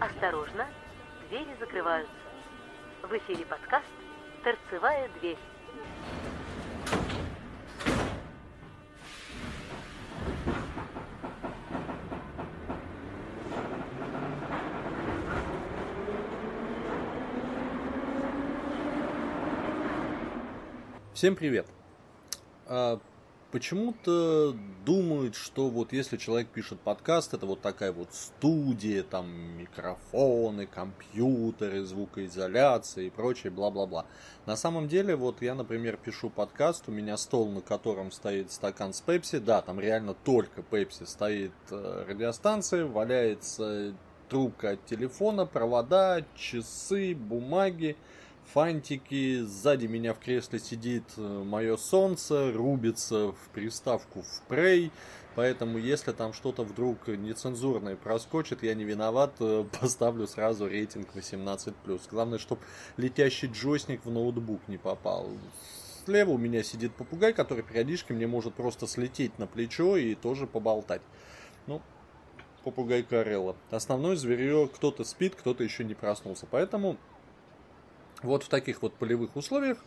Осторожно, двери закрываются. В эфире подкаст «Торцевая дверь». Всем привет! Почему-то думают, что вот если человек пишет подкаст, это вот такая вот студия, там микрофоны, компьютеры, звукоизоляция и прочее, бла-бла-бла. На самом деле, вот я, например, пишу подкаст, у меня стол, на котором стоит стакан с пепси, да, там реально только пепси, стоит э, радиостанция, валяется трубка от телефона, провода, часы, бумаги, фантики, сзади меня в кресле сидит э, мое солнце, рубится в приставку в Prey, поэтому если там что-то вдруг нецензурное проскочит, я не виноват, э, поставлю сразу рейтинг 18+. Главное, чтобы летящий джойстик в ноутбук не попал. Слева у меня сидит попугай, который периодически мне может просто слететь на плечо и тоже поболтать. Ну, попугай Карелла. Основной зверье кто-то спит, кто-то еще не проснулся. Поэтому вот в таких вот полевых условиях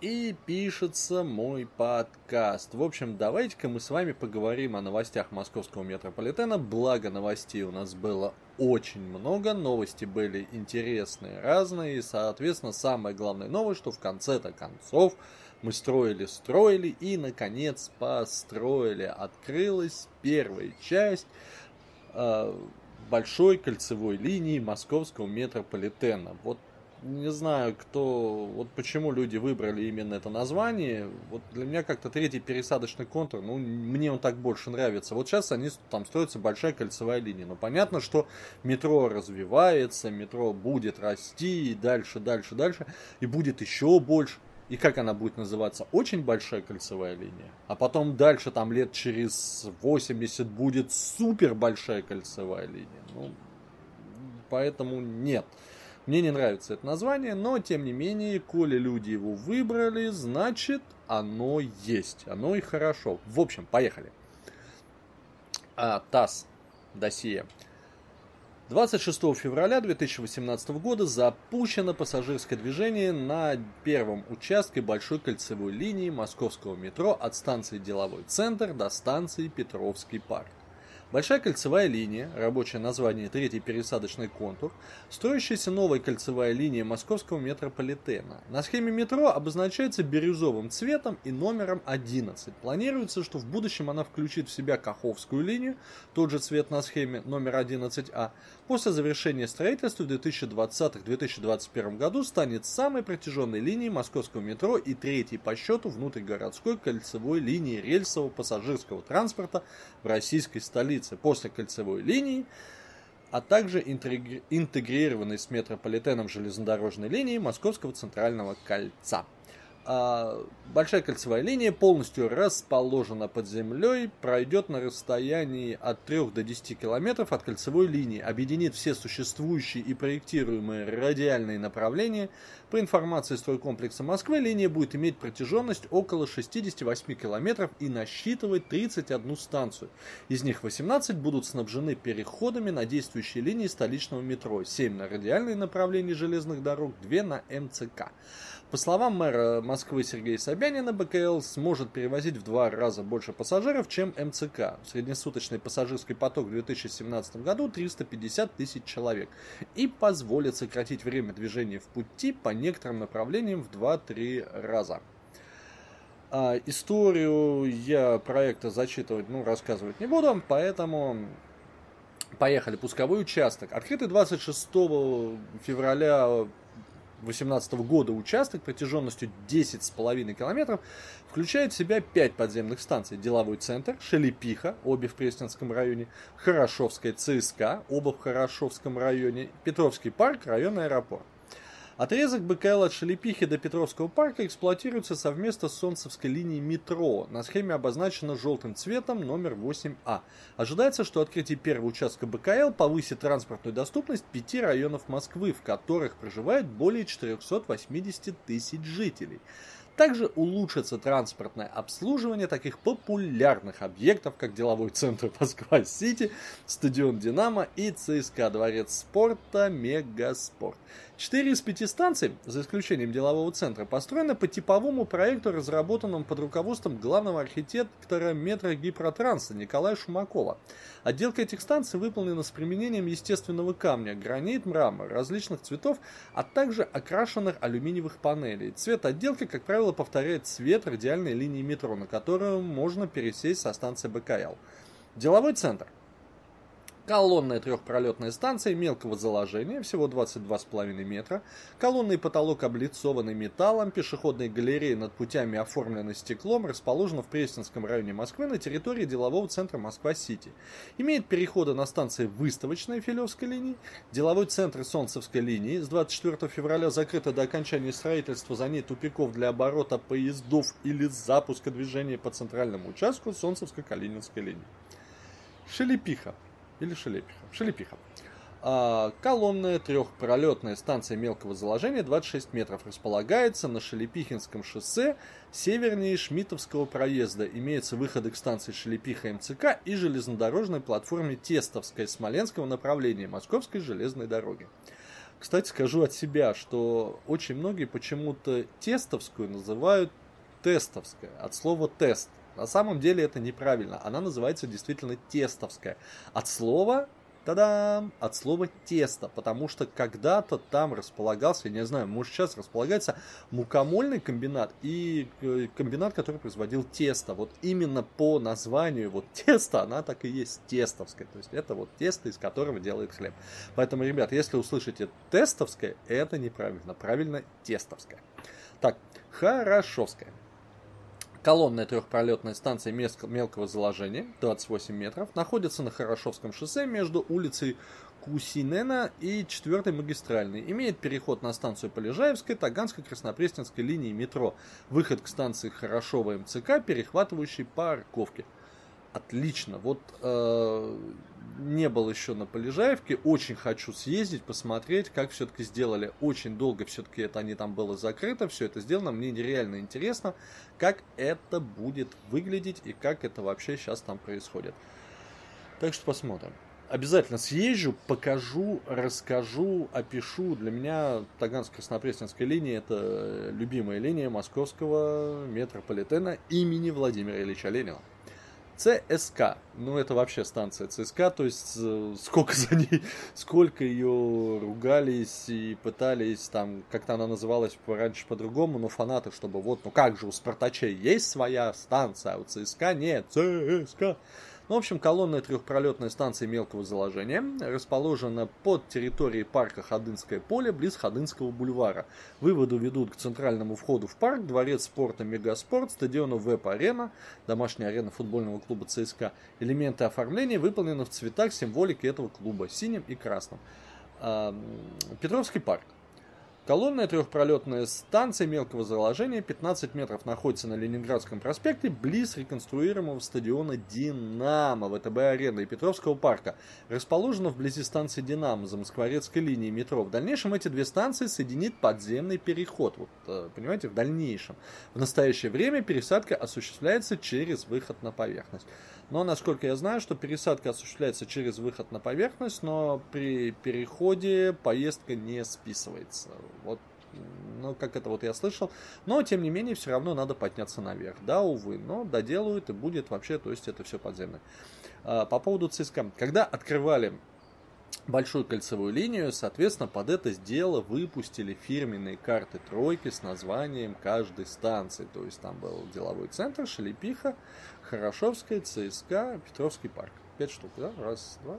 и пишется мой подкаст. В общем, давайте-ка мы с вами поговорим о новостях московского метрополитена. Благо новостей у нас было очень много, новости были интересные, разные, и, соответственно, самое главное новость, что в конце-то концов мы строили, строили и, наконец, построили. Открылась первая часть э, большой кольцевой линии московского метрополитена. Вот не знаю, кто, вот почему люди выбрали именно это название. Вот для меня как-то третий пересадочный контур, ну, мне он так больше нравится. Вот сейчас они, там строится большая кольцевая линия. Но понятно, что метро развивается, метро будет расти и дальше, дальше, дальше, и будет еще больше. И как она будет называться? Очень большая кольцевая линия. А потом дальше, там лет через 80 будет супер большая кольцевая линия. Ну, поэтому нет. Мне не нравится это название, но тем не менее, коли люди его выбрали, значит оно есть. Оно и хорошо. В общем, поехали. А, ТАСС. Досье. 26 февраля 2018 года запущено пассажирское движение на первом участке большой кольцевой линии московского метро от станции Деловой центр до станции Петровский парк. Большая кольцевая линия, рабочее название третий пересадочный контур, строящаяся новая кольцевая линия московского метрополитена. На схеме метро обозначается бирюзовым цветом и номером 11. Планируется, что в будущем она включит в себя Каховскую линию, тот же цвет на схеме номер 11А. После завершения строительства в 2020-2021 году станет самой протяженной линией московского метро и третьей по счету внутригородской кольцевой линии рельсового пассажирского транспорта в российской столице столицы после кольцевой линии, а также интегрированной с метрополитеном железнодорожной линии Московского центрального кольца. А, большая кольцевая линия полностью расположена под землей, пройдет на расстоянии от 3 до 10 километров от кольцевой линии, объединит все существующие и проектируемые радиальные направления. По информации стройкомплекса Москвы, линия будет иметь протяженность около 68 километров и насчитывать 31 станцию. Из них 18 будут снабжены переходами на действующие линии столичного метро, 7 на радиальные направления железных дорог, 2 на МЦК. По словам мэра Москвы Сергея Собянина, БКЛ сможет перевозить в два раза больше пассажиров, чем МЦК. Среднесуточный пассажирский поток в 2017 году 350 тысяч человек и позволит сократить время движения в пути по некоторым направлениям в 2-3 раза. А историю я проекта зачитывать, ну, рассказывать не буду, поэтому поехали. Пусковой участок. Открытый 26 февраля 2018 года участок протяженностью 10,5 километров включает в себя 5 подземных станций. Деловой центр, Шелепиха, обе в Пресненском районе, Хорошовская ЦСКА, оба в Хорошовском районе, Петровский парк, районный аэропорт. Отрезок БКЛ от Шелепихи до Петровского парка эксплуатируется совместно с Солнцевской линией метро. На схеме обозначено желтым цветом номер 8А. Ожидается, что открытие первого участка БКЛ повысит транспортную доступность пяти районов Москвы, в которых проживает более 480 тысяч жителей. Также улучшится транспортное обслуживание таких популярных объектов, как деловой центр Москва-Сити, стадион Динамо и ЦСКА, дворец спорта Мегаспорт. Четыре из пяти станций, за исключением делового центра, построены по типовому проекту, разработанному под руководством главного архитектора метро Гипротранса Николая Шумакова. Отделка этих станций выполнена с применением естественного камня, гранит, мрамор различных цветов, а также окрашенных алюминиевых панелей. Цвет отделки, как правило, повторяет цвет радиальной линии метро, на которую можно пересесть со станции БКЛ. Деловой центр – Колонная трехпролетная станция мелкого заложения, всего 22,5 метра. Колонный потолок облицованный металлом. Пешеходные галереи над путями оформлены стеклом. Расположена в Пресненском районе Москвы на территории делового центра Москва-Сити. Имеет переходы на станции выставочной Филевской линии. Деловой центр Солнцевской линии. С 24 февраля закрыто до окончания строительства за ней тупиков для оборота поездов или запуска движения по центральному участку Солнцевской-Калининской линии. Шелепиха. Или Шелепиха. Шелепиха. А, колонная трехпролетная станция мелкого заложения 26 метров располагается на Шелепихинском шоссе севернее Шмитовского проезда. Имеются выходы к станции Шелепиха МЦК и железнодорожной платформе Тестовская Смоленского направления Московской железной дороги. Кстати, скажу от себя, что очень многие почему-то Тестовскую называют Тестовская, от слова тест. На самом деле это неправильно. Она называется действительно тестовская. От слова Та-дам! От слова тесто, потому что когда-то там располагался, я не знаю, может сейчас располагается мукомольный комбинат и э, комбинат, который производил тесто. Вот именно по названию вот тесто, она так и есть тестовская. То есть это вот тесто, из которого делает хлеб. Поэтому, ребят, если услышите тестовское, это неправильно. Правильно тестовское. Так, хорошовская. Колонная трехпролетная станция мелкого заложения, 28 метров, находится на Хорошовском шоссе между улицей Кусинена и 4 магистральной. Имеет переход на станцию Полежаевской, Таганско-Краснопресненской линии метро. Выход к станции Хорошова МЦК, перехватывающий парковки. Отлично. Вот э, не был еще на Полежаевке, очень хочу съездить, посмотреть, как все-таки сделали. Очень долго все-таки это они там было закрыто, все это сделано. Мне нереально интересно, как это будет выглядеть и как это вообще сейчас там происходит. Так что посмотрим. Обязательно съезжу, покажу, расскажу, опишу. Для меня Таганско-Краснопресненская линия это любимая линия московского метрополитена имени Владимира Ильича Ленина. ЦСК. Ну, это вообще станция ЦСК, то есть э, сколько за ней, сколько ее ругались и пытались, там, как-то она называлась раньше по-другому, но фанаты, чтобы вот, ну как же, у Спартачей есть своя станция, а у ЦСКА нет, ЦСКА. Ну, в общем, колонная трехпролетная станция мелкого заложения расположена под территорией парка Ходынское поле, близ Ходынского бульвара. Выводы ведут к центральному входу в парк, дворец спорта Мегаспорт, стадиону Веб-арена, домашняя арена футбольного клуба ЦСКА. Элементы оформления выполнены в цветах символики этого клуба, синим и красным. Петровский парк. Колонная трехпролетная станция мелкого заложения 15 метров находится на Ленинградском проспекте близ реконструируемого стадиона «Динамо» ВТБ-арена и Петровского парка. Расположена вблизи станции «Динамо» за Москворецкой линией метро. В дальнейшем эти две станции соединит подземный переход. Вот, э, понимаете, в дальнейшем. В настоящее время пересадка осуществляется через выход на поверхность. Но, насколько я знаю, что пересадка осуществляется через выход на поверхность, но при переходе поездка не списывается. Вот ну, как это вот я слышал. Но, тем не менее, все равно надо подняться наверх. Да, увы, но доделают и будет вообще, то есть это все подземное. А, по поводу ЦСКА. Когда открывали большую кольцевую линию, соответственно, под это дело выпустили фирменные карты тройки с названием каждой станции. То есть там был деловой центр, Шелепиха, Хорошовская, ЦСКА, Петровский парк. Пять штук, да? Раз, два,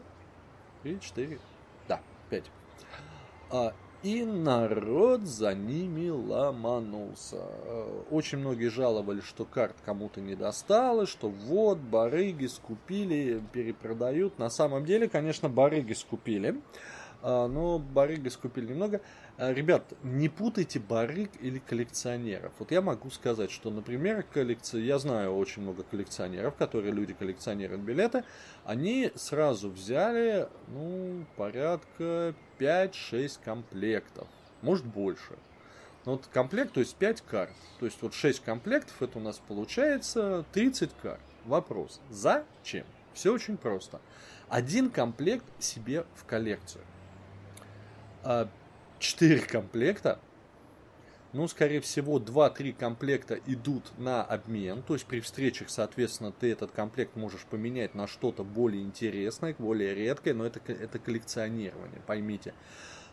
три, четыре. Да, пять. И народ за ними ломанулся. Очень многие жаловались, что карт кому-то не досталось, что вот, барыги скупили, перепродают. На самом деле, конечно, барыги скупили. А, но барыги скупили немного. А, ребят, не путайте барыг или коллекционеров. Вот я могу сказать, что, например, коллекци... я знаю очень много коллекционеров, которые люди коллекционируют билеты, они сразу взяли, ну, порядка 5-6 комплектов, может больше. Ну, вот комплект, то есть 5 карт. То есть вот 6 комплектов, это у нас получается 30 карт. Вопрос, зачем? Все очень просто. Один комплект себе в коллекцию. А 4 комплекта ну, скорее всего, 2-3 комплекта идут на обмен. То есть при встречах, соответственно, ты этот комплект можешь поменять на что-то более интересное, более редкое, но это, это коллекционирование, поймите.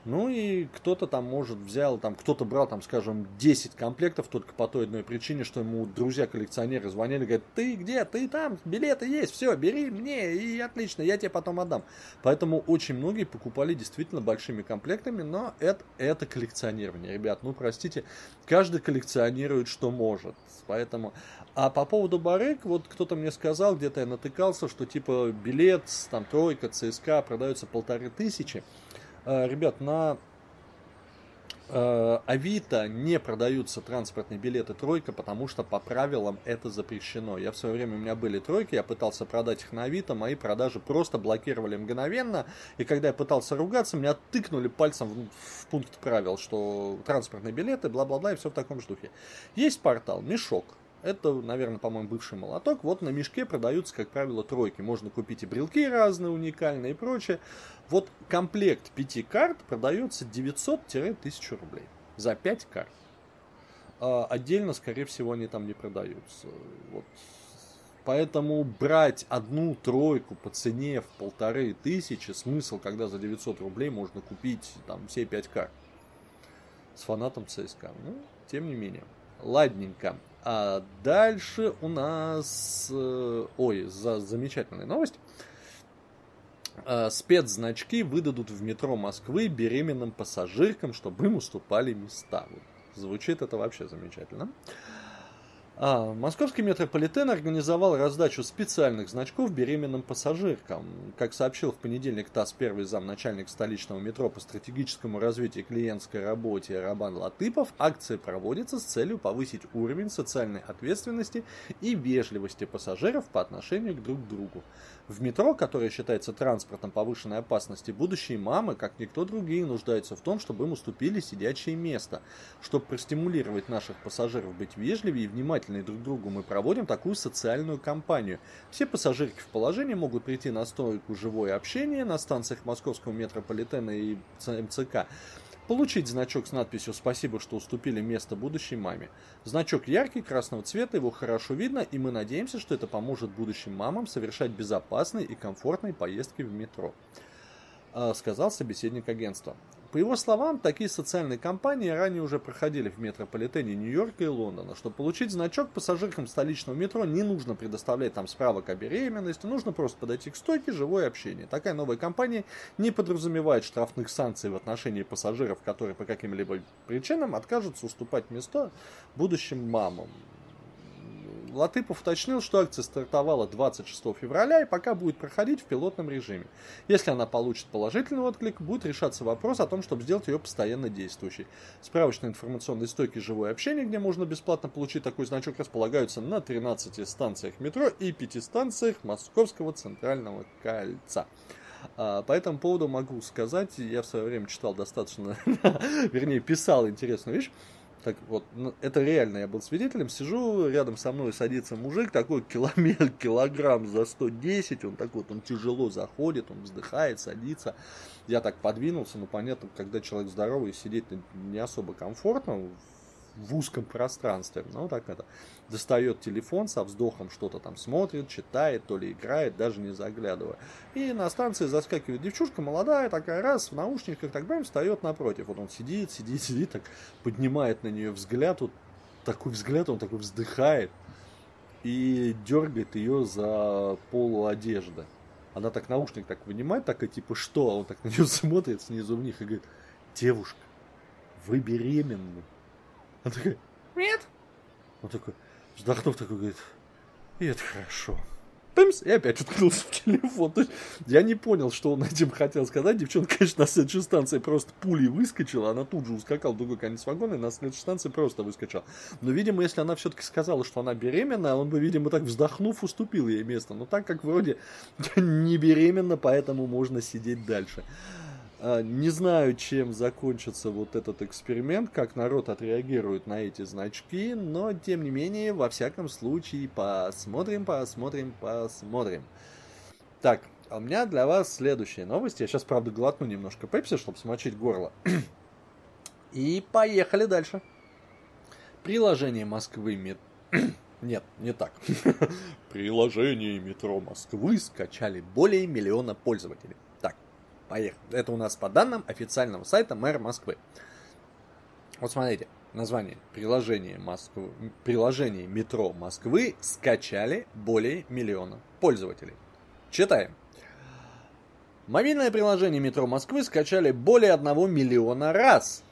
Ну и кто-то там может взял, там кто-то брал, там, скажем, 10 комплектов только по той одной причине, что ему друзья-коллекционеры звонили, говорят, ты где, ты там, билеты есть, все, бери мне, и отлично, я тебе потом отдам. Поэтому очень многие покупали действительно большими комплектами, но это, это коллекционирование, ребят, ну простите, каждый коллекционирует, что может. Поэтому, а по поводу барыг, вот кто-то мне сказал, где-то я натыкался, что типа билет, там тройка, ЦСКА продается полторы тысячи. Э, ребят, на э, Авито не продаются транспортные билеты тройка, потому что по правилам это запрещено. Я в свое время, у меня были тройки, я пытался продать их на Авито, мои продажи просто блокировали мгновенно, и когда я пытался ругаться, меня тыкнули пальцем в, в пункт правил, что транспортные билеты, бла-бла-бла, и все в таком же духе. Есть портал Мешок, это, наверное, по-моему, бывший молоток. Вот на мешке продаются, как правило, тройки. Можно купить и брелки разные, уникальные и прочее. Вот комплект пяти карт продается 900-1000 рублей за 5 карт. А отдельно, скорее всего, они там не продаются. Вот. Поэтому брать одну тройку по цене в полторы тысячи, смысл, когда за 900 рублей можно купить там все 5 карт с фанатом ЦСКА. Ну, тем не менее. Ладненько. А дальше у нас... Э, ой, за замечательная новость. А, спецзначки выдадут в метро Москвы беременным пассажиркам, чтобы им уступали места. Звучит это вообще замечательно. А, московский метрополитен организовал раздачу специальных значков беременным пассажиркам. Как сообщил в понедельник ТАСС первый зам начальник столичного метро по стратегическому развитию клиентской работе Рабан Латыпов, акция проводится с целью повысить уровень социальной ответственности и вежливости пассажиров по отношению к друг другу. В метро, которое считается транспортом повышенной опасности, будущие мамы, как никто другие, нуждаются в том, чтобы им уступили сидячее место. Чтобы простимулировать наших пассажиров быть вежливее и внимательнее друг к другу, мы проводим такую социальную кампанию. Все пассажирки в положении могут прийти на стойку «Живое общение» на станциях московского метрополитена и МЦК Получить значок с надписью «Спасибо, что уступили место будущей маме». Значок яркий, красного цвета, его хорошо видно, и мы надеемся, что это поможет будущим мамам совершать безопасные и комфортные поездки в метро, а, сказал собеседник агентства. По его словам, такие социальные кампании ранее уже проходили в метрополитене Нью-Йорка и Лондона. Чтобы получить значок, пассажиркам столичного метро не нужно предоставлять там справок о беременности, нужно просто подойти к стойке, живое общение. Такая новая кампания не подразумевает штрафных санкций в отношении пассажиров, которые по каким-либо причинам откажутся уступать место будущим мамам. Латыпов уточнил, что акция стартовала 26 февраля и пока будет проходить в пилотном режиме. Если она получит положительный отклик, будет решаться вопрос о том, чтобы сделать ее постоянно действующей. Справочные информационные стойки «Живое общение», где можно бесплатно получить такой значок, располагаются на 13 станциях метро и 5 станциях Московского центрального кольца. А, по этому поводу могу сказать, я в свое время читал достаточно, вернее, писал интересную вещь, так вот, ну, это реально, я был свидетелем, сижу, рядом со мной садится мужик, такой километр, килограмм за 110, он такой, вот, он тяжело заходит, он вздыхает, садится. Я так подвинулся, ну, понятно, когда человек здоровый, сидеть не особо комфортно, в узком пространстве. Ну, так это. Достает телефон со вздохом, что-то там смотрит, читает, то ли играет, даже не заглядывая. И на станции заскакивает девчушка молодая, такая раз, в наушниках, так бэм, встает напротив. Вот он сидит, сидит, сидит, так поднимает на нее взгляд, вот такой взгляд, он такой вздыхает и дергает ее за полу одежды. Она так наушник так вынимает, такая типа что? А он так на нее смотрит снизу вниз и говорит, девушка, вы беременны. Она такая, нет. Он такой, вздохнув, такой говорит, и это хорошо. Пымс, и опять уткнулся в телефон. То есть я не понял, что он этим хотел сказать. Девчонка, конечно, на следующей станции просто пулей выскочила. Она тут же ускакала в другой конец вагона и на следующей станции просто выскочила. Но, видимо, если она все-таки сказала, что она беременна, он бы, видимо, так вздохнув, уступил ей место. Но так как вроде не беременна, поэтому можно сидеть дальше. А, не знаю, чем закончится вот этот эксперимент, как народ отреагирует на эти значки, но тем не менее, во всяком случае, посмотрим, посмотрим, посмотрим. Так, а у меня для вас следующая новость. Я сейчас, правда, глотну немножко пепси, чтобы смочить горло. И поехали дальше. Приложение Москвы Мет... Нет, не так. Приложение метро Москвы скачали более миллиона пользователей. Поехали. Это у нас по данным официального сайта мэра Москвы. Вот смотрите, название приложения, Москвы, приложение метро Москвы скачали более миллиона пользователей. Читаем. Мобильное приложение метро Москвы скачали более 1 миллиона раз.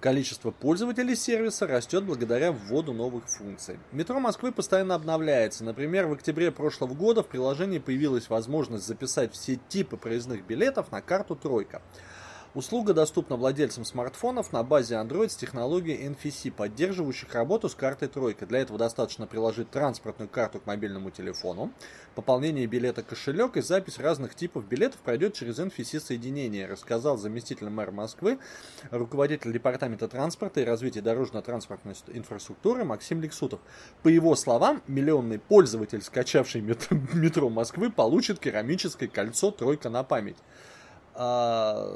Количество пользователей сервиса растет благодаря вводу новых функций. Метро Москвы постоянно обновляется. Например, в октябре прошлого года в приложении появилась возможность записать все типы проездных билетов на карту «Тройка». Услуга доступна владельцам смартфонов на базе Android с технологией NFC, поддерживающих работу с картой Тройка. Для этого достаточно приложить транспортную карту к мобильному телефону. Пополнение билета кошелек и запись разных типов билетов пройдет через NFC соединение, рассказал заместитель мэра Москвы, руководитель департамента транспорта и развития дорожно-транспортной инфраструктуры Максим Лексутов. По его словам, миллионный пользователь, скачавший метро Москвы, получит керамическое кольцо «Тройка на память» а,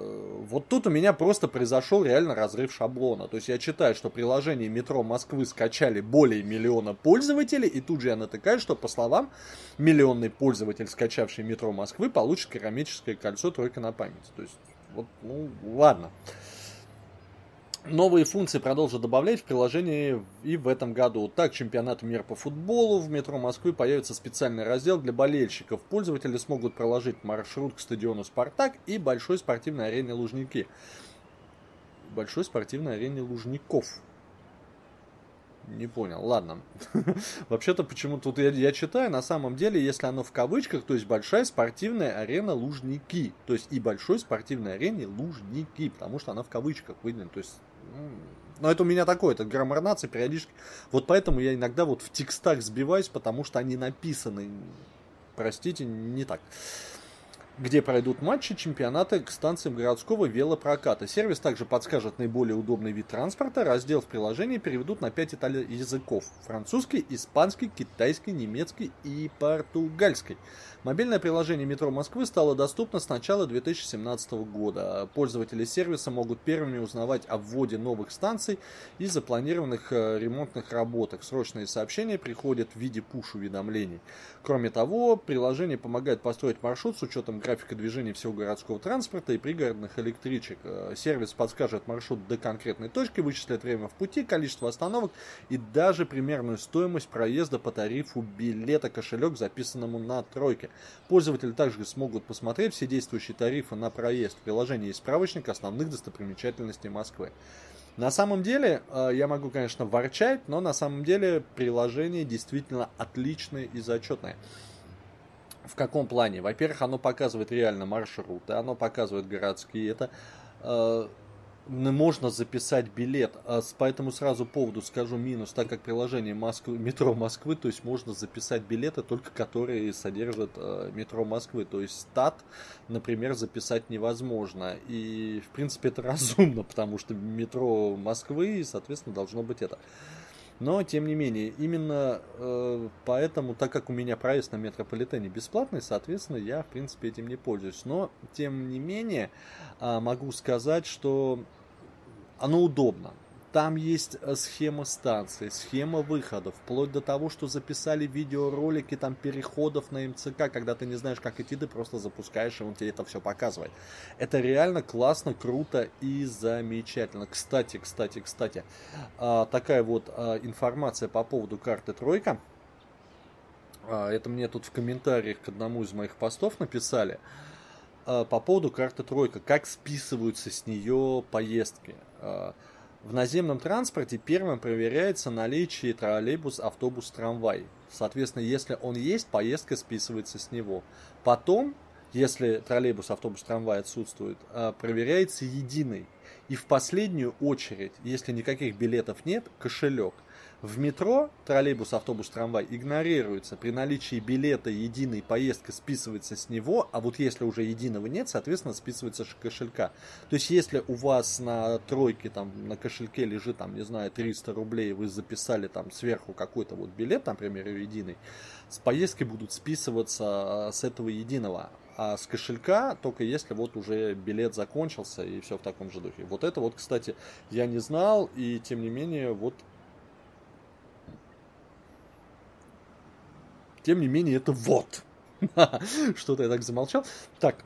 вот тут у меня просто произошел реально разрыв шаблона. То есть я читаю, что приложение метро Москвы скачали более миллиона пользователей, и тут же я натыкаю, что по словам, миллионный пользователь, скачавший метро Москвы, получит керамическое кольцо только на память. То есть, вот, ну, ладно. Новые функции продолжат добавлять в приложение и в этом году. Так, чемпионат мира по футболу в метро Москвы появится специальный раздел для болельщиков. Пользователи смогут проложить маршрут к стадиону «Спартак» и большой спортивной арене «Лужники». Большой спортивной арене «Лужников». Не понял, ладно. Вообще-то почему-то тут я, я читаю, на самом деле, если оно в кавычках, то есть большая спортивная арена Лужники. То есть и большой спортивной арене Лужники, потому что она в кавычках выделена. То есть но это у меня такое, это граммар нации периодически. Вот поэтому я иногда вот в текстах сбиваюсь, потому что они написаны, простите, не так где пройдут матчи чемпионата к станциям городского велопроката. Сервис также подскажет наиболее удобный вид транспорта. Раздел в приложении переведут на 5 итали- языков. Французский, испанский, китайский, немецкий и португальский. Мобильное приложение метро Москвы стало доступно с начала 2017 года. Пользователи сервиса могут первыми узнавать о вводе новых станций и запланированных э, ремонтных работах. Срочные сообщения приходят в виде пуш-уведомлений. Кроме того, приложение помогает построить маршрут с учетом графика движения всего городского транспорта и пригородных электричек. Э, сервис подскажет маршрут до конкретной точки, вычислит время в пути, количество остановок и даже примерную стоимость проезда по тарифу билета кошелек, записанному на тройке. Пользователи также смогут посмотреть все действующие тарифы на проезд. В приложении есть справочник основных достопримечательностей Москвы. На самом деле, э, я могу, конечно, ворчать, но на самом деле приложение действительно отличное и зачетное. В каком плане? Во-первых, оно показывает реально маршруты, оно показывает городские. Это э, можно записать билет. А по этому сразу поводу скажу минус, так как приложение Москвы, метро Москвы, то есть можно записать билеты, только которые содержат э, метро Москвы. То есть стат, например, записать невозможно. И, в принципе, это разумно, потому что метро Москвы, соответственно, должно быть это. Но, тем не менее, именно э, поэтому, так как у меня проезд на метрополитене бесплатный, соответственно, я, в принципе, этим не пользуюсь. Но, тем не менее, э, могу сказать, что оно удобно. Там есть э, схема станции, схема выходов, вплоть до того, что записали видеоролики там переходов на МЦК, когда ты не знаешь, как идти, ты просто запускаешь, и он тебе это все показывает. Это реально классно, круто и замечательно. Кстати, кстати, кстати, а, такая вот а, информация по поводу карты Тройка. А, это мне тут в комментариях к одному из моих постов написали по поводу карты Тройка, как списываются с нее поездки. В наземном транспорте первым проверяется наличие троллейбус, автобус, трамвай. Соответственно, если он есть, поездка списывается с него. Потом, если троллейбус, автобус, трамвай отсутствует, а, проверяется единый. И в последнюю очередь, если никаких билетов нет, кошелек. В метро, троллейбус, автобус, трамвай игнорируется. При наличии билета единой поездка списывается с него, а вот если уже единого нет, соответственно, списывается с кошелька. То есть, если у вас на тройке, там, на кошельке лежит, там, не знаю, 300 рублей, вы записали там сверху какой-то вот билет, например, единый, с поездки будут списываться а, с этого единого. А с кошелька только если вот уже билет закончился и все в таком же духе. Вот это вот, кстати, я не знал, и тем не менее, вот Тем не менее, это вот. Что-то я так замолчал. Так,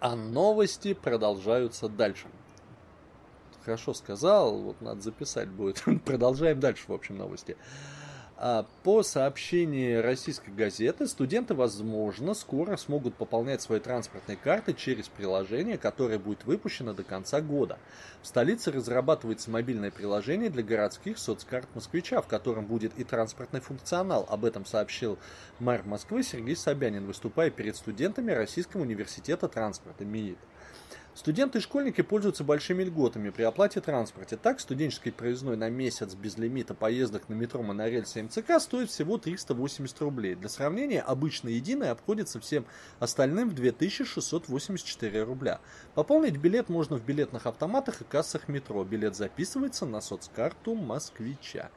а новости продолжаются дальше. Хорошо сказал, вот надо записать будет. Продолжаем дальше, в общем, новости. По сообщению российской газеты, студенты, возможно, скоро смогут пополнять свои транспортные карты через приложение, которое будет выпущено до конца года. В столице разрабатывается мобильное приложение для городских соцкарт москвича, в котором будет и транспортный функционал. Об этом сообщил мэр Москвы Сергей Собянин, выступая перед студентами Российского университета транспорта МИИТ. Студенты и школьники пользуются большими льготами при оплате транспорте. Так, студенческий проездной на месяц без лимита поездок на метро монорельсе МЦК стоит всего 380 рублей. Для сравнения, обычно единый обходится всем остальным в 2684 рубля. Пополнить билет можно в билетных автоматах и кассах метро. Билет записывается на соцкарту москвича.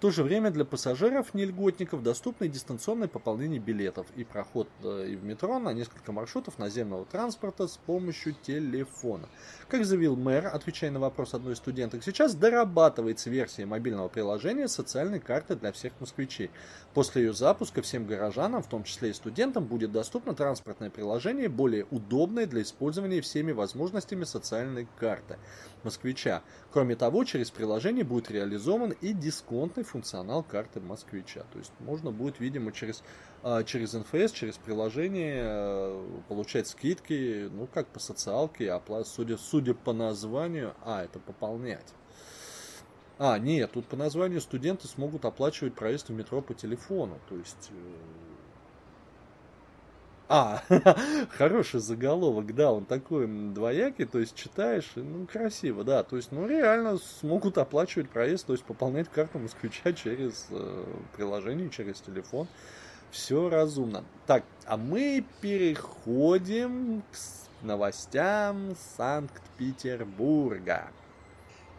То же время для пассажиров нельготников доступно и дистанционное пополнение билетов и проход э, и в метро на несколько маршрутов наземного транспорта с помощью телефона. Как заявил мэр, отвечая на вопрос одной из студенток, сейчас дорабатывается версия мобильного приложения социальной карты для всех москвичей. После ее запуска всем горожанам, в том числе и студентам, будет доступно транспортное приложение, более удобное для использования всеми возможностями социальной карты москвича. Кроме того, через приложение будет реализован и дисконтный функционал карты москвича. То есть можно будет, видимо, через, а, через НФС, через приложение э, получать скидки, ну, как по социалке, а судя, судя по названию, а, это пополнять. А, нет, тут по названию студенты смогут оплачивать проезд в метро по телефону. То есть э, а, хороший заголовок, да, он такой двоякий, то есть читаешь, ну, красиво, да, то есть, ну, реально смогут оплачивать проезд, то есть пополнять карту москвича через э, приложение, через телефон. Все разумно. Так, а мы переходим к новостям Санкт-Петербурга.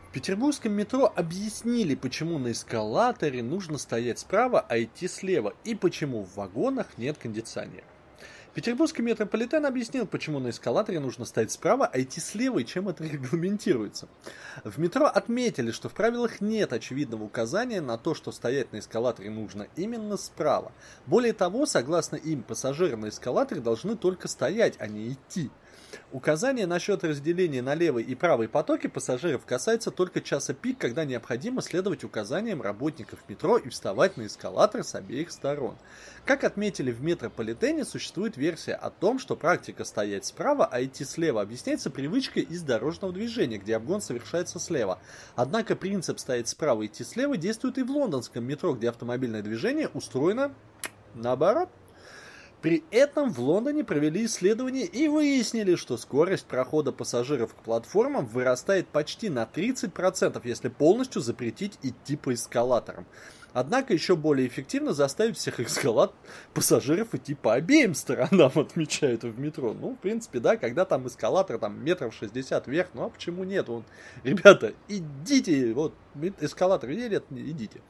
В петербургском метро объяснили, почему на эскалаторе нужно стоять справа, а идти слева, и почему в вагонах нет кондиционера. Петербургский метрополитен объяснил, почему на эскалаторе нужно стоять справа, а идти слева и чем это регламентируется. В метро отметили, что в правилах нет очевидного указания на то, что стоять на эскалаторе нужно именно справа. Более того, согласно им, пассажиры на эскалаторе должны только стоять, а не идти. Указание насчет разделения на левый и правый потоки пассажиров касается только часа пик, когда необходимо следовать указаниям работников метро и вставать на эскалатор с обеих сторон. Как отметили в метрополитене, существует версия о том, что практика стоять справа, а идти слева объясняется привычкой из дорожного движения, где обгон совершается слева. Однако принцип стоять справа и идти слева действует и в лондонском метро, где автомобильное движение устроено наоборот. При этом в Лондоне провели исследование и выяснили, что скорость прохода пассажиров к платформам вырастает почти на 30%, если полностью запретить идти по эскалаторам. Однако еще более эффективно заставить всех эскалат пассажиров идти по обеим сторонам, отмечают в метро. Ну, в принципе, да, когда там эскалатор там метров 60 вверх, ну а почему нет? Вон, ребята, идите, вот эскалатор едет, идите.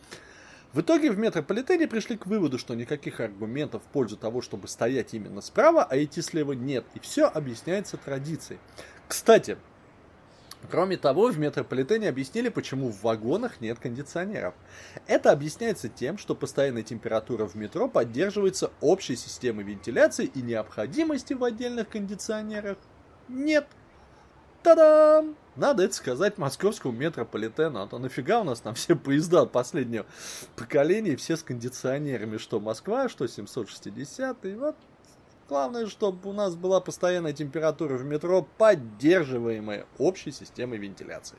В итоге в метрополитене пришли к выводу, что никаких аргументов в пользу того, чтобы стоять именно справа, а идти слева нет. И все объясняется традицией. Кстати, Кроме того, в метрополитене объяснили, почему в вагонах нет кондиционеров. Это объясняется тем, что постоянная температура в метро поддерживается общей системой вентиляции и необходимости в отдельных кондиционерах нет. Та-дам! Надо это сказать московскому метрополитену, а то нафига у нас там все поезда последнего поколения, все с кондиционерами, что Москва, что 760, и вот главное, чтобы у нас была постоянная температура в метро, поддерживаемая общей системой вентиляции.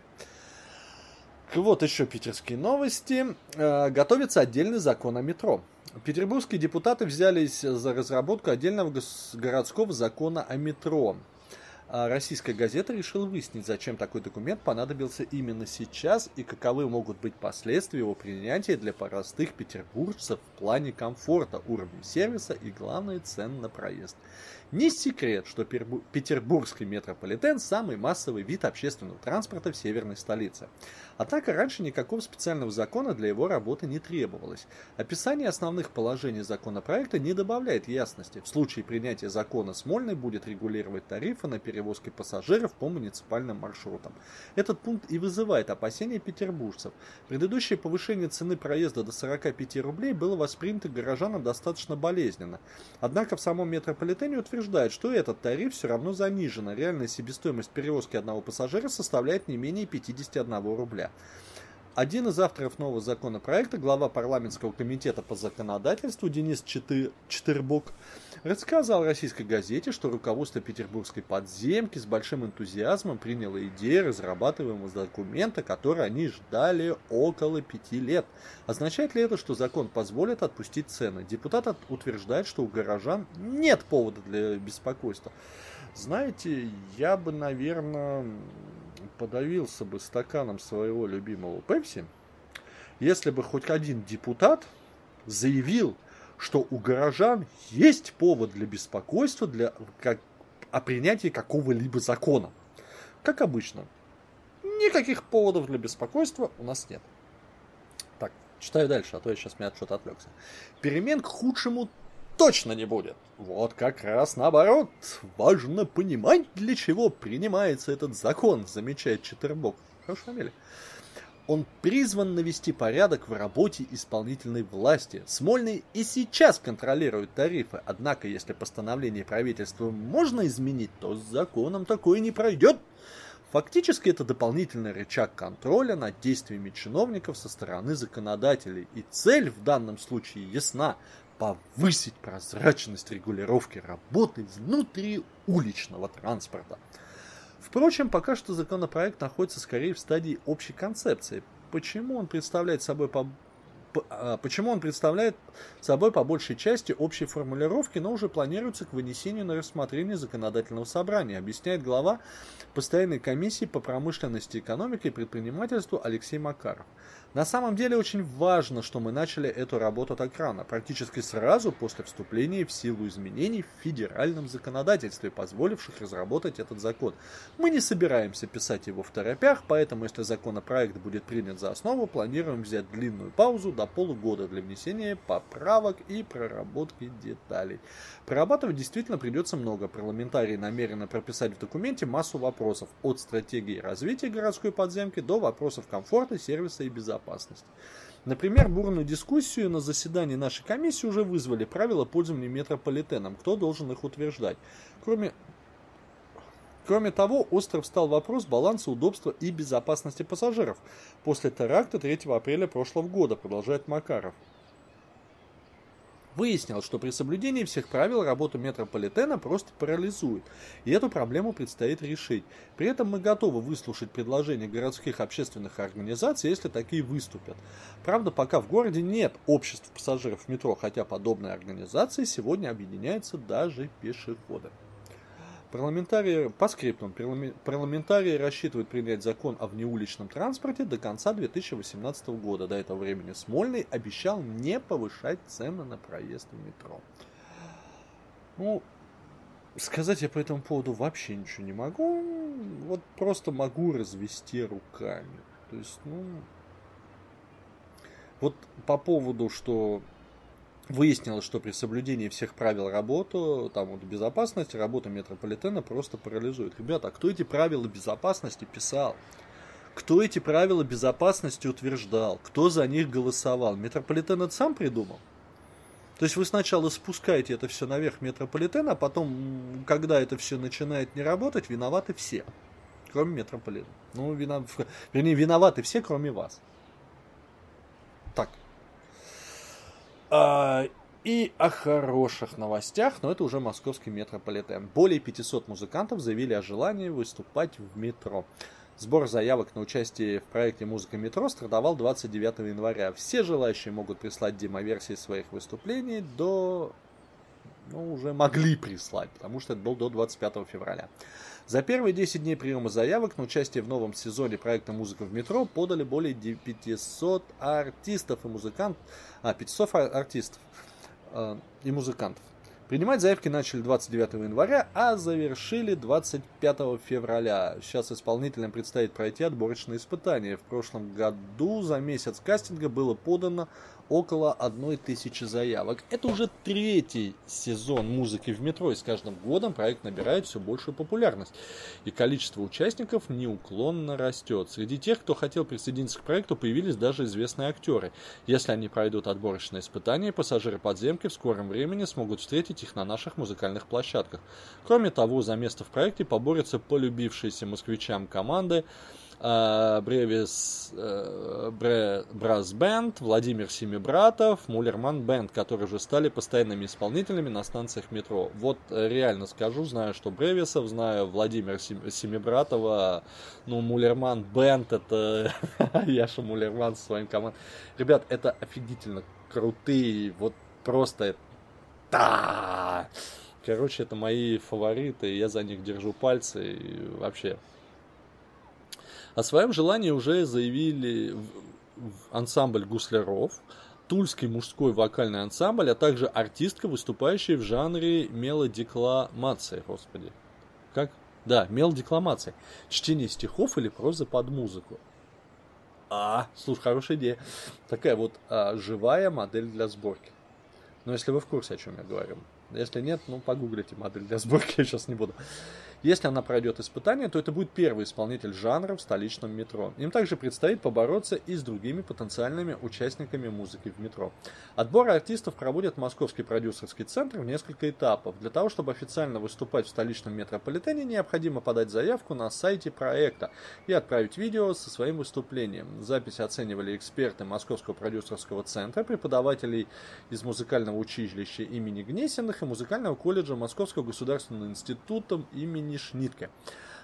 Вот еще питерские новости. Э, готовится отдельный закон о метро. Петербургские депутаты взялись за разработку отдельного городского закона о метро. А российская газета решила выяснить, зачем такой документ понадобился именно сейчас и каковы могут быть последствия его принятия для простых петербуржцев в плане комфорта, уровня сервиса и, главное, цен на проезд. Не секрет, что петербургский метрополитен – самый массовый вид общественного транспорта в северной столице. Однако раньше никакого специального закона для его работы не требовалось. Описание основных положений законопроекта не добавляет ясности. В случае принятия закона Смольный будет регулировать тарифы на перевозки пассажиров по муниципальным маршрутам. Этот пункт и вызывает опасения петербуржцев. Предыдущее повышение цены проезда до 45 рублей было воспринято горожанам достаточно болезненно. Однако в самом метрополитене утверждают, что этот тариф все равно занижен, а реальная себестоимость перевозки одного пассажира составляет не менее 51 рубля. Один из авторов нового законопроекта, глава парламентского комитета по законодательству Денис Четырбок, рассказал российской газете, что руководство петербургской подземки с большим энтузиазмом приняло идею разрабатываемого документа, который они ждали около пяти лет. Означает ли это, что закон позволит отпустить цены? Депутат утверждает, что у горожан нет повода для беспокойства. Знаете, я бы, наверное, подавился бы стаканом своего любимого Пепси, если бы хоть один депутат заявил, что у горожан есть повод для беспокойства для, как, о принятии какого-либо закона. Как обычно, никаких поводов для беспокойства у нас нет. Так, читаю дальше, а то я сейчас меня что-то отвлекся. Перемен к худшему точно не будет. Вот как раз наоборот. Важно понимать, для чего принимается этот закон, замечает Четербок. Хорошая фамилия. Он призван навести порядок в работе исполнительной власти. Смольный и сейчас контролирует тарифы, однако если постановление правительства можно изменить, то с законом такое не пройдет. Фактически это дополнительный рычаг контроля над действиями чиновников со стороны законодателей. И цель в данном случае ясна повысить прозрачность регулировки работы внутри уличного транспорта. Впрочем, пока что законопроект находится скорее в стадии общей концепции. Почему он представляет собой по а, почему он представляет собой по большей части общие формулировки, но уже планируется к вынесению на рассмотрение законодательного собрания, объясняет глава постоянной комиссии по промышленности, экономике и предпринимательству Алексей Макаров. На самом деле очень важно, что мы начали эту работу так рано, практически сразу после вступления в силу изменений в федеральном законодательстве, позволивших разработать этот закон. Мы не собираемся писать его в торопях, поэтому если законопроект будет принят за основу, планируем взять длинную паузу до полугода для внесения поправок и проработки деталей. Прорабатывать действительно придется много. Парламентарии намерены прописать в документе массу вопросов, от стратегии развития городской подземки до вопросов комфорта, сервиса и безопасности. Например, бурную дискуссию на заседании нашей комиссии уже вызвали правила пользования метрополитеном. Кто должен их утверждать? Кроме Кроме того, остров стал вопрос баланса удобства и безопасности пассажиров после теракта 3 апреля прошлого года, продолжает Макаров. Выяснилось, что при соблюдении всех правил работу метрополитена просто парализует, и эту проблему предстоит решить. При этом мы готовы выслушать предложения городских общественных организаций, если такие выступят. Правда, пока в городе нет обществ пассажиров метро, хотя подобные организации сегодня объединяются даже пешеходы. Парламентарии, по скриптам, парламентарии рассчитывают принять закон о внеуличном транспорте до конца 2018 года. До этого времени Смольный обещал не повышать цены на проезд в метро. Ну, сказать я по этому поводу вообще ничего не могу. Вот просто могу развести руками. То есть, ну... Вот по поводу, что Выяснилось, что при соблюдении всех правил работы, там вот безопасности, работа метрополитена просто парализует. Ребята, а кто эти правила безопасности писал? Кто эти правила безопасности утверждал? Кто за них голосовал? Метрополитен это сам придумал? То есть вы сначала спускаете это все наверх метрополитена, а потом, когда это все начинает не работать, виноваты все, кроме метрополитена. Ну, вина... вернее, виноваты все, кроме вас. Так, а, и о хороших новостях, но это уже московский метрополитен. Более 500 музыкантов заявили о желании выступать в метро. Сбор заявок на участие в проекте «Музыка метро» стартовал 29 января. Все желающие могут прислать демоверсии своих выступлений до ну, уже могли прислать, потому что это был до 25 февраля. За первые 10 дней приема заявок на участие в новом сезоне проекта «Музыка в метро» подали более 500 артистов и музыкантов, а, 500 артистов э, и музыкантов. Принимать заявки начали 29 января, а завершили 25 февраля. Сейчас исполнителям предстоит пройти отборочные испытания. В прошлом году за месяц кастинга было подано около одной тысячи заявок. Это уже третий сезон музыки в метро, и с каждым годом проект набирает все большую популярность. И количество участников неуклонно растет. Среди тех, кто хотел присоединиться к проекту, появились даже известные актеры. Если они пройдут отборочные испытания, пассажиры подземки в скором времени смогут встретить их на наших музыкальных площадках. Кроме того, за место в проекте поборются полюбившиеся москвичам команды Бревис э, Бре, Брас Бенд, Владимир Семибратов, Мулерман Бенд, которые уже стали постоянными исполнителями на станциях метро. Вот э, реально скажу, знаю, что Бревисов, знаю Владимир Семибратова, ну, Мулерман Бенд, это Яша Мулерман со своим командой. Ребят, это офигительно крутые, вот просто да! Короче, это мои фавориты, я за них держу пальцы, и вообще о своем желании уже заявили ансамбль гусляров, Тульский мужской вокальный ансамбль, а также артистка, выступающая в жанре мелодекламации. Господи. Как? Да, мелодекламация. Чтение стихов или прозы под музыку. А, слушай, хорошая идея. Такая вот а, живая модель для сборки. Но если вы в курсе, о чем я говорю. Если нет, ну погуглите модель для сборки, я сейчас не буду. Если она пройдет испытание, то это будет первый исполнитель жанра в столичном метро. Им также предстоит побороться и с другими потенциальными участниками музыки в метро. Отбор артистов проводит Московский продюсерский центр в несколько этапов. Для того, чтобы официально выступать в столичном метрополитене, необходимо подать заявку на сайте проекта и отправить видео со своим выступлением. Запись оценивали эксперты Московского продюсерского центра, преподавателей из музыкального училища имени Гнесиных и музыкального колледжа Московского государственного института имени имени Шнитке.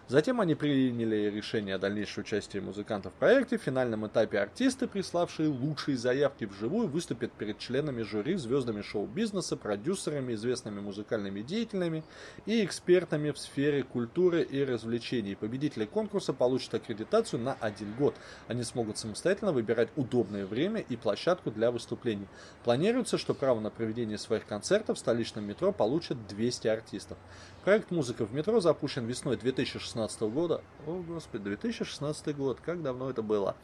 Затем они приняли решение о дальнейшем участии музыкантов в проекте. В финальном этапе артисты, приславшие лучшие заявки вживую, выступят перед членами жюри, звездами шоу-бизнеса, продюсерами, известными музыкальными деятелями и экспертами в сфере культуры и развлечений. Победители конкурса получат аккредитацию на один год. Они смогут самостоятельно выбирать удобное время и площадку для выступлений. Планируется, что право на проведение своих концертов в столичном метро получат 200 артистов. Проект «Музыка в метро» запущен весной 2016 года. О, господи, 2016 год, как давно это было.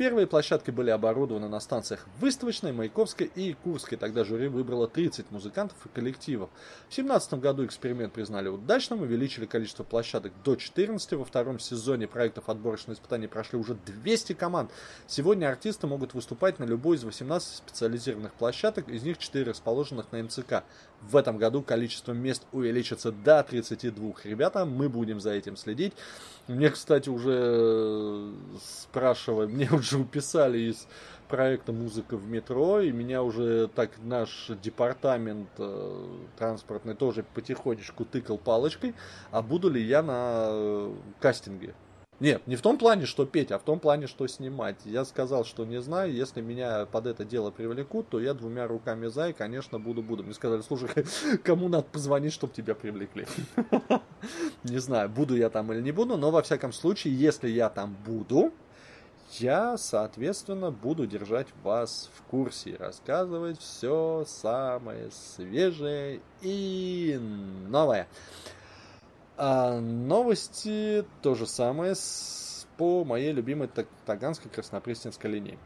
Первые площадки были оборудованы на станциях Выставочной, Маяковской и Курской. Тогда жюри выбрало 30 музыкантов и коллективов. В 2017 году эксперимент признали удачным, увеличили количество площадок до 14. Во втором сезоне проектов отборочных испытаний прошли уже 200 команд. Сегодня артисты могут выступать на любой из 18 специализированных площадок, из них 4 расположенных на МЦК. В этом году количество мест увеличится до 32. Ребята, мы будем за этим следить. Мне, кстати, уже э, спрашивали, мне уже уписали из проекта «Музыка в метро», и меня уже так наш департамент э, транспортный тоже потихонечку тыкал палочкой, а буду ли я на э, кастинге. Нет, не в том плане, что петь, а в том плане, что снимать. Я сказал, что не знаю, если меня под это дело привлекут, то я двумя руками за и, конечно, буду-буду. Мне сказали, слушай, кому надо позвонить, чтобы тебя привлекли? Не знаю, буду я там или не буду, но во всяком случае, если я там буду, я, соответственно, буду держать вас в курсе и рассказывать все самое свежее и новое. А новости то же самое с, по моей любимой Таганской Краснопресненской линии.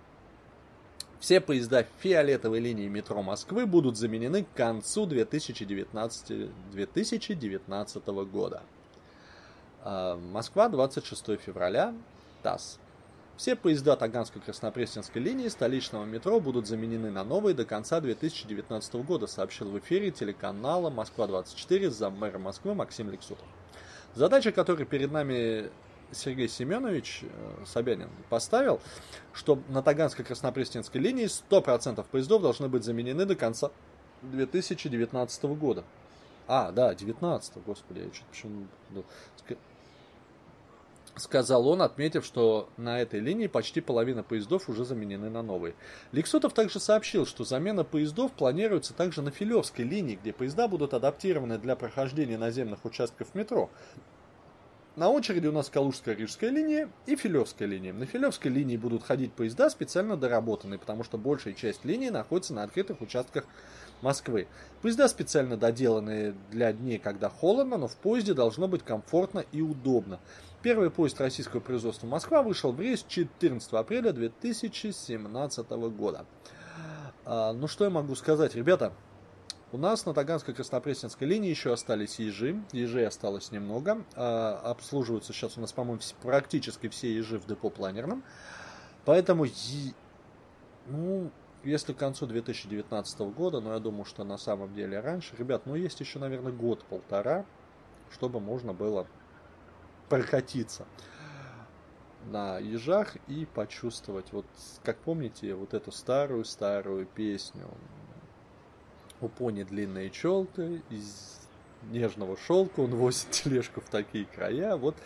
Все поезда фиолетовой линии метро Москвы будут заменены к концу 2019, 2019 года. А, Москва, 26 февраля, ТАСС. Все поезда Таганской Краснопресненской линии столичного метро будут заменены на новые до конца 2019 года, сообщил в эфире телеканала Москва-24 за мэра Москвы Максим Лексутов. Задача, которую перед нами Сергей Семенович э, Собянин поставил, что на Таганской Краснопресненской линии 100% поездов должны быть заменены до конца 2019 года. А, да, 19 господи, я что-то почему... сказал он, отметив, что на этой линии почти половина поездов уже заменены на новые. Лексутов также сообщил, что замена поездов планируется также на Филевской линии, где поезда будут адаптированы для прохождения наземных участков метро. На очереди у нас Калужская Рижская линия и Филевская линия. На Филевской линии будут ходить поезда специально доработанные, потому что большая часть линии находится на открытых участках Москвы. Поезда специально доделанные для дней, когда холодно, но в поезде должно быть комфортно и удобно. Первый поезд российского производства Москва вышел в рейс 14 апреля 2017 года. А, ну что я могу сказать, ребята? У нас на Таганской Краснопресненской линии еще остались ежи. Ежей осталось немного. А, обслуживаются сейчас у нас, по-моему, практически все ежи в депо планерном. Поэтому, ну, если к концу 2019 года, но я думаю, что на самом деле раньше, ребят, ну есть еще, наверное, год-полтора, чтобы можно было прокатиться на ежах и почувствовать, вот как помните, вот эту старую-старую песню у пони длинные челка, из нежного шелка он возит тележку в такие края. Вот,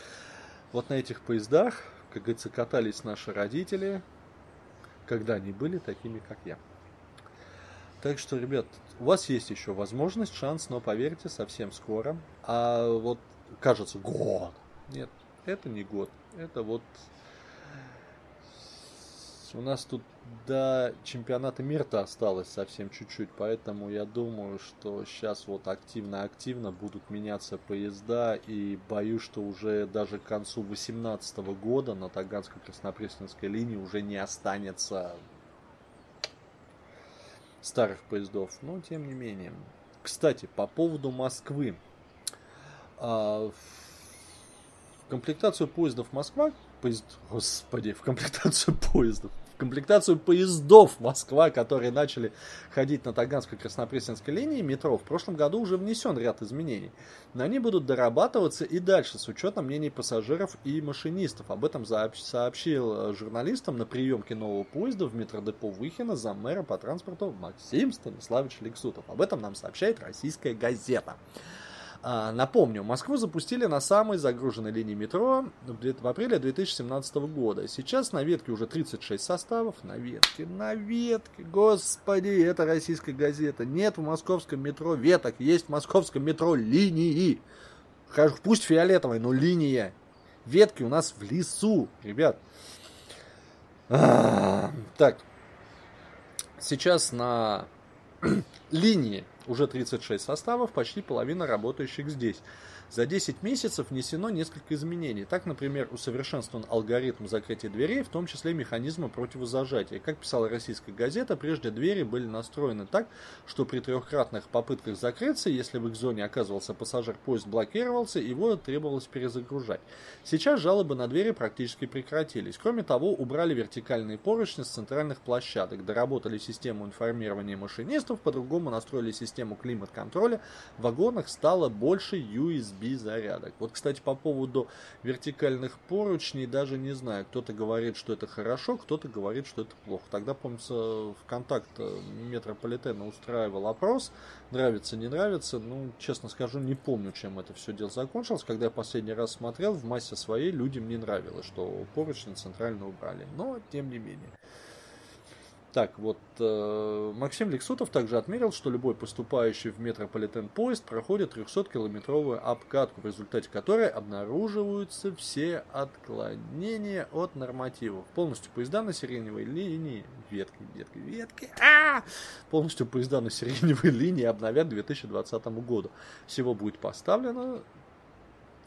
вот на этих поездах, как говорится, катались наши родители, когда они были такими, как я. Так что, ребят, у вас есть еще возможность, шанс, но поверьте, совсем скоро. А вот, кажется, год. Нет, это не год. Это вот у нас тут до чемпионата мира-то осталось совсем чуть-чуть, поэтому я думаю, что сейчас вот активно-активно будут меняться поезда, и боюсь, что уже даже к концу 2018 года на Таганско-Краснопресненской линии уже не останется старых поездов, но тем не менее. Кстати, по поводу Москвы. А, комплектацию поездов Москва поезд, господи, в комплектацию поездов, в комплектацию поездов Москва, которые начали ходить на Таганской Краснопресненской линии метро, в прошлом году уже внесен ряд изменений. Но они будут дорабатываться и дальше, с учетом мнений пассажиров и машинистов. Об этом сообщил журналистам на приемке нового поезда в метродепо Выхина заммэра по транспорту Максим Станиславович Лексутов. Об этом нам сообщает российская газета. А, напомню, Москву запустили на самой загруженной линии метро в апреле 2017 года. Сейчас на ветке уже 36 составов. На ветке, на ветке, господи, это российская газета. Нет в московском метро веток, есть в московском метро линии. Пусть фиолетовая, но линия. Ветки у нас в лесу, ребят. А, так, сейчас на линии уже 36 составов, почти половина работающих здесь. За 10 месяцев внесено несколько изменений. Так, например, усовершенствован алгоритм закрытия дверей, в том числе механизмы противозажатия. Как писала российская газета, прежде двери были настроены так, что при трехкратных попытках закрыться, если в их зоне оказывался пассажир, поезд блокировался, его требовалось перезагружать. Сейчас жалобы на двери практически прекратились. Кроме того, убрали вертикальные поручни с центральных площадок, доработали систему информирования машинистов, по-другому настроили систему климат-контроля. В вагонах стало больше USB USB-зарядок. Вот, кстати, по поводу вертикальных поручней даже не знаю. Кто-то говорит, что это хорошо, кто-то говорит, что это плохо. Тогда, помнится, ВКонтакт Метрополитена устраивал опрос. Нравится, не нравится. Ну, честно скажу, не помню, чем это все дело закончилось. Когда я последний раз смотрел, в массе своей людям не нравилось, что поручни центрально убрали. Но, тем не менее. Так, вот э, Максим Лексутов также отметил, что любой поступающий в метрополитен поезд проходит 300-километровую обкатку, в результате которой обнаруживаются все отклонения от нормативов. Полностью поезда на сиреневой линии, ветки, ветки, ветки, а! полностью поезда на сиреневой линии обновят к 2020 году. Всего будет поставлено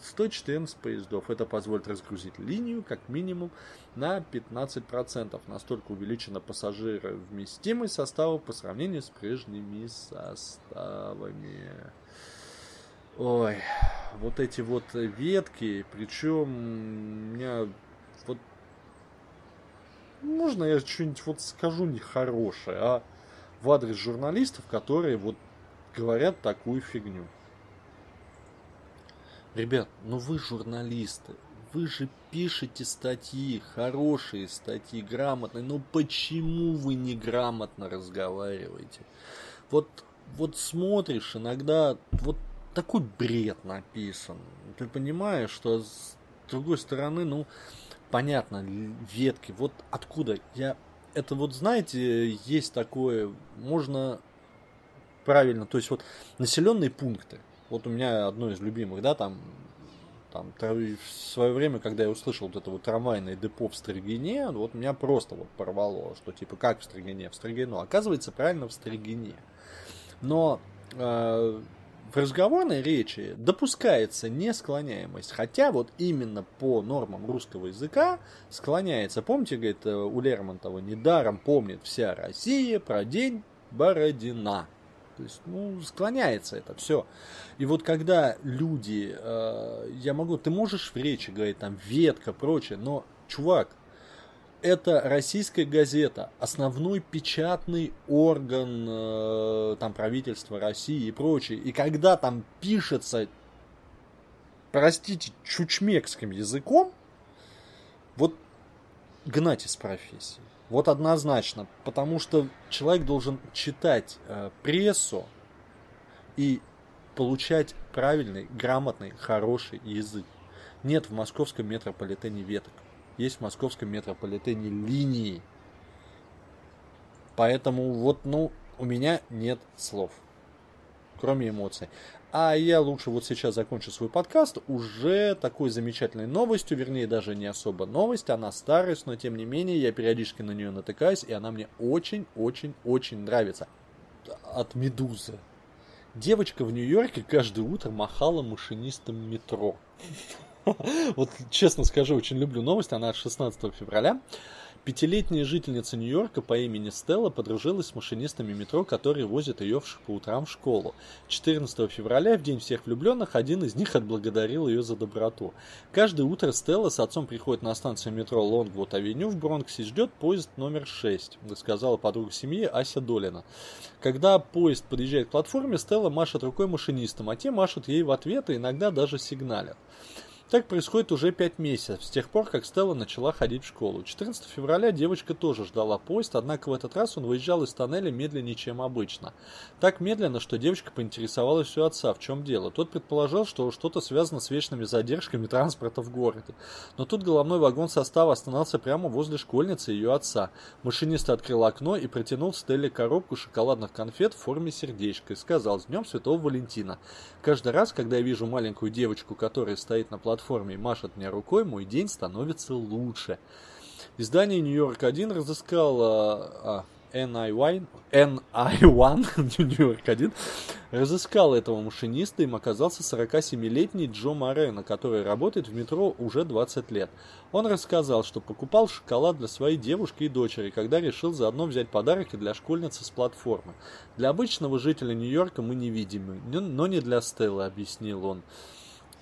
114 поездов. Это позволит разгрузить линию как минимум на 15%. Настолько увеличена пассажировместимость состава по сравнению с прежними составами. Ой, вот эти вот ветки, причем у меня вот можно я что-нибудь вот скажу нехорошее, а в адрес журналистов, которые вот говорят такую фигню. Ребят, ну вы журналисты, вы же пишете статьи, хорошие статьи, грамотные, но почему вы неграмотно разговариваете? Вот, вот смотришь, иногда вот такой бред написан. Ты понимаешь, что другой стороны, ну, понятно, ветки, вот откуда я... Это вот, знаете, есть такое, можно правильно, то есть вот населенные пункты. Вот у меня одно из любимых, да, там там, в свое время, когда я услышал вот это вот трамвайное депо в Строгине, вот меня просто вот порвало, что типа как в Строгине, в Строгине, ну, оказывается, правильно в Строгине. Но э, в разговорной речи допускается несклоняемость, хотя вот именно по нормам русского языка склоняется. Помните, говорит э, у Лермонтова, недаром помнит вся Россия про день Бородина. То есть, ну, склоняется это все. И вот когда люди, э, я могу, ты можешь в речи говорить там ветка, прочее, но, чувак, это российская газета, основной печатный орган э, там правительства России и прочее. И когда там пишется, простите, чучмекским языком, вот гнать из профессии. Вот однозначно, потому что человек должен читать э, прессу и получать правильный, грамотный, хороший язык. Нет в московском метрополитене веток есть в московском метрополитене линии. Поэтому вот, ну, у меня нет слов, кроме эмоций. А я лучше вот сейчас закончу свой подкаст уже такой замечательной новостью, вернее даже не особо новость, она старость, но тем не менее я периодически на нее натыкаюсь, и она мне очень-очень-очень нравится. От Медузы. Девочка в Нью-Йорке каждое утро махала машинистам метро. Вот честно скажу, очень люблю новость, она от 16 февраля. Пятилетняя жительница Нью-Йорка по имени Стелла подружилась с машинистами метро, которые возят ее по утрам в школу. 14 февраля, в день всех влюбленных, один из них отблагодарил ее за доброту. Каждое утро Стелла с отцом приходит на станцию метро Лонгвуд-авеню в Бронксе и ждет поезд номер 6, сказала подруга семьи Ася Долина. Когда поезд подъезжает к платформе, Стелла машет рукой машинистам, а те машут ей в ответ и иногда даже сигналят. Так происходит уже пять месяцев, с тех пор, как Стелла начала ходить в школу. 14 февраля девочка тоже ждала поезд, однако в этот раз он выезжал из тоннеля медленнее, чем обычно. Так медленно, что девочка поинтересовалась у отца, в чем дело. Тот предположил, что что-то связано с вечными задержками транспорта в городе. Но тут головной вагон состава остановился прямо возле школьницы и ее отца. Машинист открыл окно и протянул Стелле коробку шоколадных конфет в форме сердечка и сказал «С днем Святого Валентина». Каждый раз, когда я вижу маленькую девочку, которая стоит на платформе, и машет мне рукой, мой день становится лучше. Издание Нью-Йорк-1 разыскало... А, NI1, NI1 Нью-Йорк 1 разыскал этого машиниста, им оказался 47-летний Джо Морено, который работает в метро уже 20 лет. Он рассказал, что покупал шоколад для своей девушки и дочери, когда решил заодно взять подарок и для школьницы с платформы. Для обычного жителя Нью-Йорка мы невидимы, но не для Стеллы, объяснил он.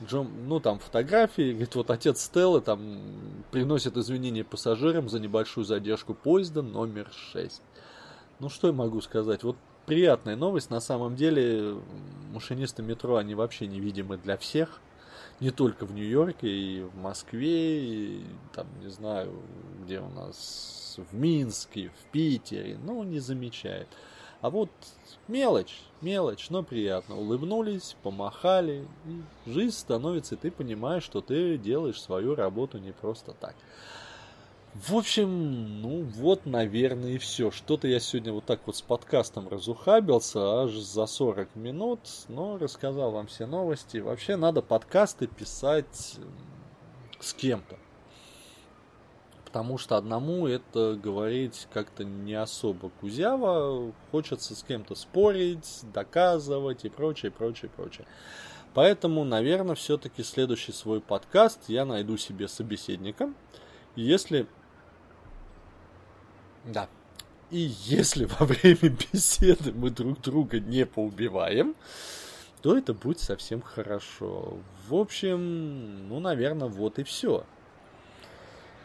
Джон, ну там фотографии, говорит, вот отец Стеллы там приносит извинения пассажирам за небольшую задержку поезда номер 6. Ну что я могу сказать, вот приятная новость, на самом деле машинисты метро, они вообще невидимы для всех, не только в Нью-Йорке, и в Москве, и там, не знаю, где у нас, в Минске, в Питере, ну, не замечает. А вот мелочь, мелочь, но приятно. Улыбнулись, помахали, и жизнь становится, и ты понимаешь, что ты делаешь свою работу не просто так. В общем, ну вот, наверное, и все. Что-то я сегодня вот так вот с подкастом разухабился аж за 40 минут, но рассказал вам все новости. Вообще надо подкасты писать с кем-то потому что одному это говорить как-то не особо кузяво, хочется с кем-то спорить, доказывать и прочее, прочее, прочее. Поэтому, наверное, все-таки следующий свой подкаст я найду себе собеседника. Если... Да. И если во время беседы мы друг друга не поубиваем, то это будет совсем хорошо. В общем, ну, наверное, вот и все.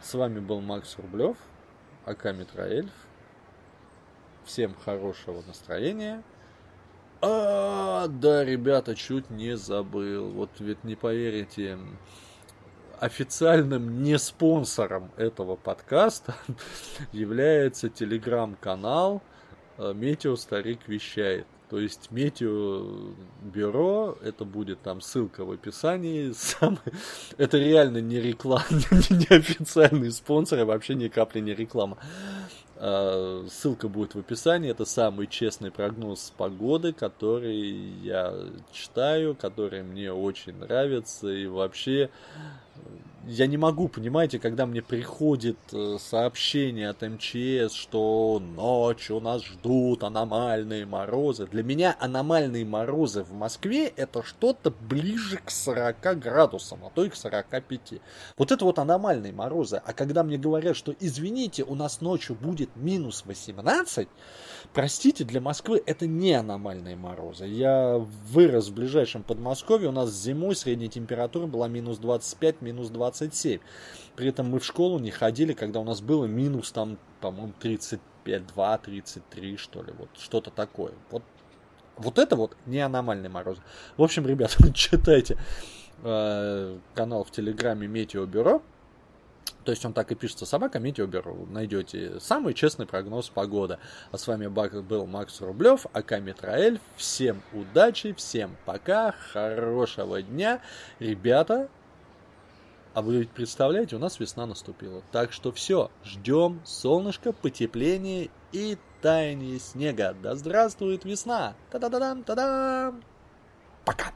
С вами был Макс Рублев, АК Митроэльф. Всем хорошего настроения. А, да, ребята, чуть не забыл. Вот ведь не поверите, официальным не спонсором этого подкаста является телеграм-канал э, Метео Старик вещает. То есть метеобюро, это будет там ссылка в описании. Сам... Это реально не реклама, не официальный спонсор, а вообще ни капли не реклама. А, ссылка будет в описании. Это самый честный прогноз погоды, который я читаю, который мне очень нравится. И вообще я не могу, понимаете, когда мне приходит э, сообщение от МЧС, что ночью нас ждут аномальные морозы. Для меня аномальные морозы в Москве это что-то ближе к 40 градусам, а то и к 45. Вот это вот аномальные морозы. А когда мне говорят, что извините, у нас ночью будет минус 18, простите, для Москвы это не аномальные морозы. Я вырос в ближайшем Подмосковье, у нас зимой средняя температура была минус 25, минус 27. При этом мы в школу не ходили, когда у нас было минус там, по-моему, 35, 2, 33, что ли, вот что-то такое. Вот, вот это вот не аномальный мороз. В общем, ребята, читайте э, канал в Телеграме Метеобюро. То есть он так и пишется собака Метеобюро. Найдете самый честный прогноз погоды. А с вами был Макс Рублев, АК Метроэль. Всем удачи, всем пока, хорошего дня. Ребята, а вы ведь представляете, у нас весна наступила. Так что все, ждем солнышко, потепление и таяние снега. Да здравствует весна! Та-да-да-дам, та-дам! Пока!